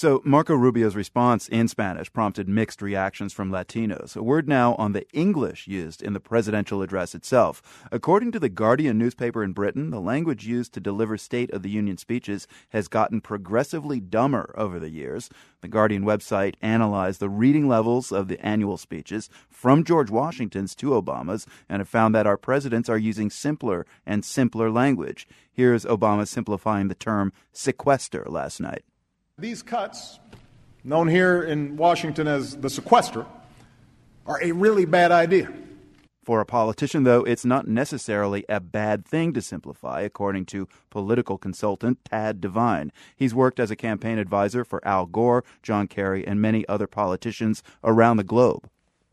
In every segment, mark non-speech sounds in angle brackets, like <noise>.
So, Marco Rubio's response in Spanish prompted mixed reactions from Latinos. A word now on the English used in the presidential address itself. According to the Guardian newspaper in Britain, the language used to deliver State of the Union speeches has gotten progressively dumber over the years. The Guardian website analyzed the reading levels of the annual speeches from George Washington's to Obama's and have found that our presidents are using simpler and simpler language. Here's Obama simplifying the term sequester last night. These cuts, known here in Washington as the sequester, are a really bad idea. For a politician, though, it's not necessarily a bad thing to simplify, according to political consultant Tad Devine. He's worked as a campaign advisor for Al Gore, John Kerry, and many other politicians around the globe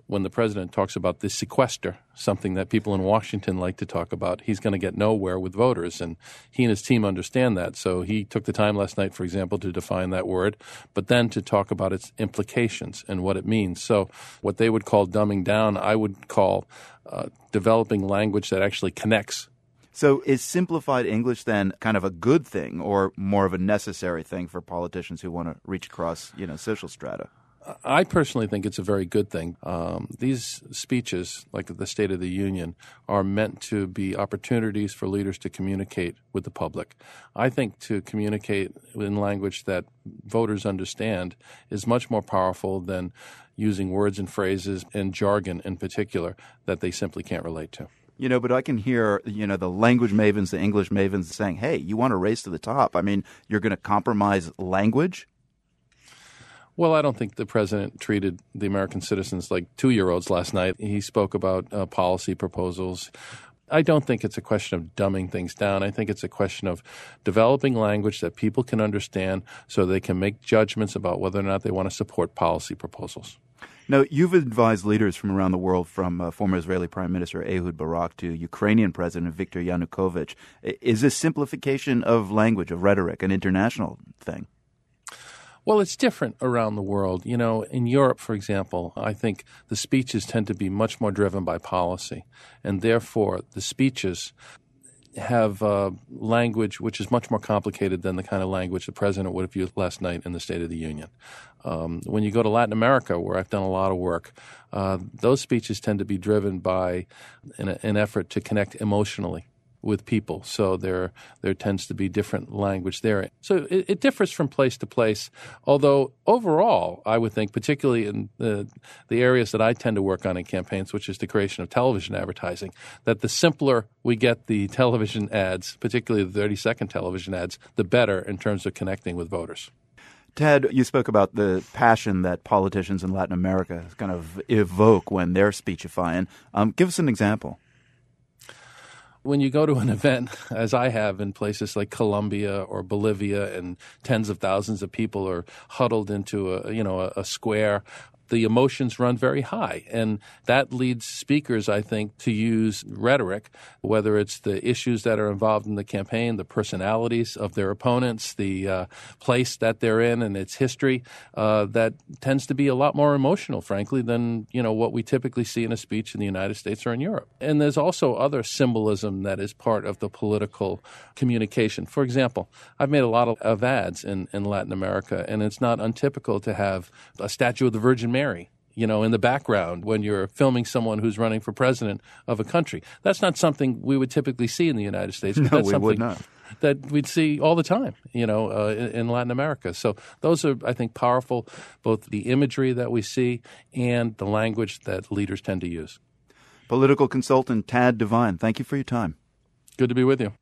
when the president talks about the sequester, something that people in Washington like to talk about, he's going to get nowhere with voters. And he and his team understand that. So he took the time last night, for example, to define that word, but then to talk about its implications and what it means. So what they would call dumbing down, I would call uh, developing language that actually connects so is simplified English then kind of a good thing or more of a necessary thing for politicians who want to reach across, you know, social strata? I personally think it's a very good thing. Um, these speeches, like the State of the Union, are meant to be opportunities for leaders to communicate with the public. I think to communicate in language that voters understand is much more powerful than using words and phrases and jargon in particular that they simply can't relate to. You know, but I can hear, you know, the language mavens, the English mavens saying, hey, you want to race to the top. I mean, you're going to compromise language? Well, I don't think the president treated the American citizens like two year olds last night. He spoke about uh, policy proposals. I don't think it's a question of dumbing things down. I think it's a question of developing language that people can understand so they can make judgments about whether or not they want to support policy proposals. Now, you've advised leaders from around the world, from uh, former Israeli Prime Minister Ehud Barak to Ukrainian President Viktor Yanukovych. Is this simplification of language, of rhetoric, an international thing? Well, it's different around the world. You know, in Europe, for example, I think the speeches tend to be much more driven by policy, and therefore the speeches have uh, language which is much more complicated than the kind of language the president would have used last night in the State of the Union. Um, when you go to Latin America, where I've done a lot of work, uh, those speeches tend to be driven by an, an effort to connect emotionally with people. So there there tends to be different language there. So it, it, differs from place to place. Although overall, I would think, particularly in the the areas that I tend to work on in campaigns, which is the creation of television advertising, that the simpler we get the television ads, particularly the thirty second television ads, the better in terms of connecting with voters. Ted, you spoke about the passion that politicians in Latin America kind of evoke when they're speechifying. Um, give us an example when you go to an <laughs> event, as I have in places like Colombia or Bolivia, and tens of thousands of people are huddled into a you know a, a square the emotions run very high. And that leads speakers, I think, to use rhetoric, whether it's the issues that are involved in the campaign, the personalities of their opponents, the uh, place that they're in and its history, uh, that tends to be a lot more emotional, frankly, than, you know, what we typically see in a speech in the United States or in Europe. And there's also other symbolism that is part of the political communication. For example, I've made a lot of, of ads in, in Latin America, and it's not untypical to have a statue of the Virgin Mary you know, in the background when you're filming someone who's running for president of a country. That's not something we would typically see in the United States. no, that's we would not. That we'd see all the time, you know, uh, in, in, Latin America. So those are, I think, powerful, both the imagery that we see and the language that leaders tend to use. Political consultant Tad Devine, thank you for your time. Good to be with you.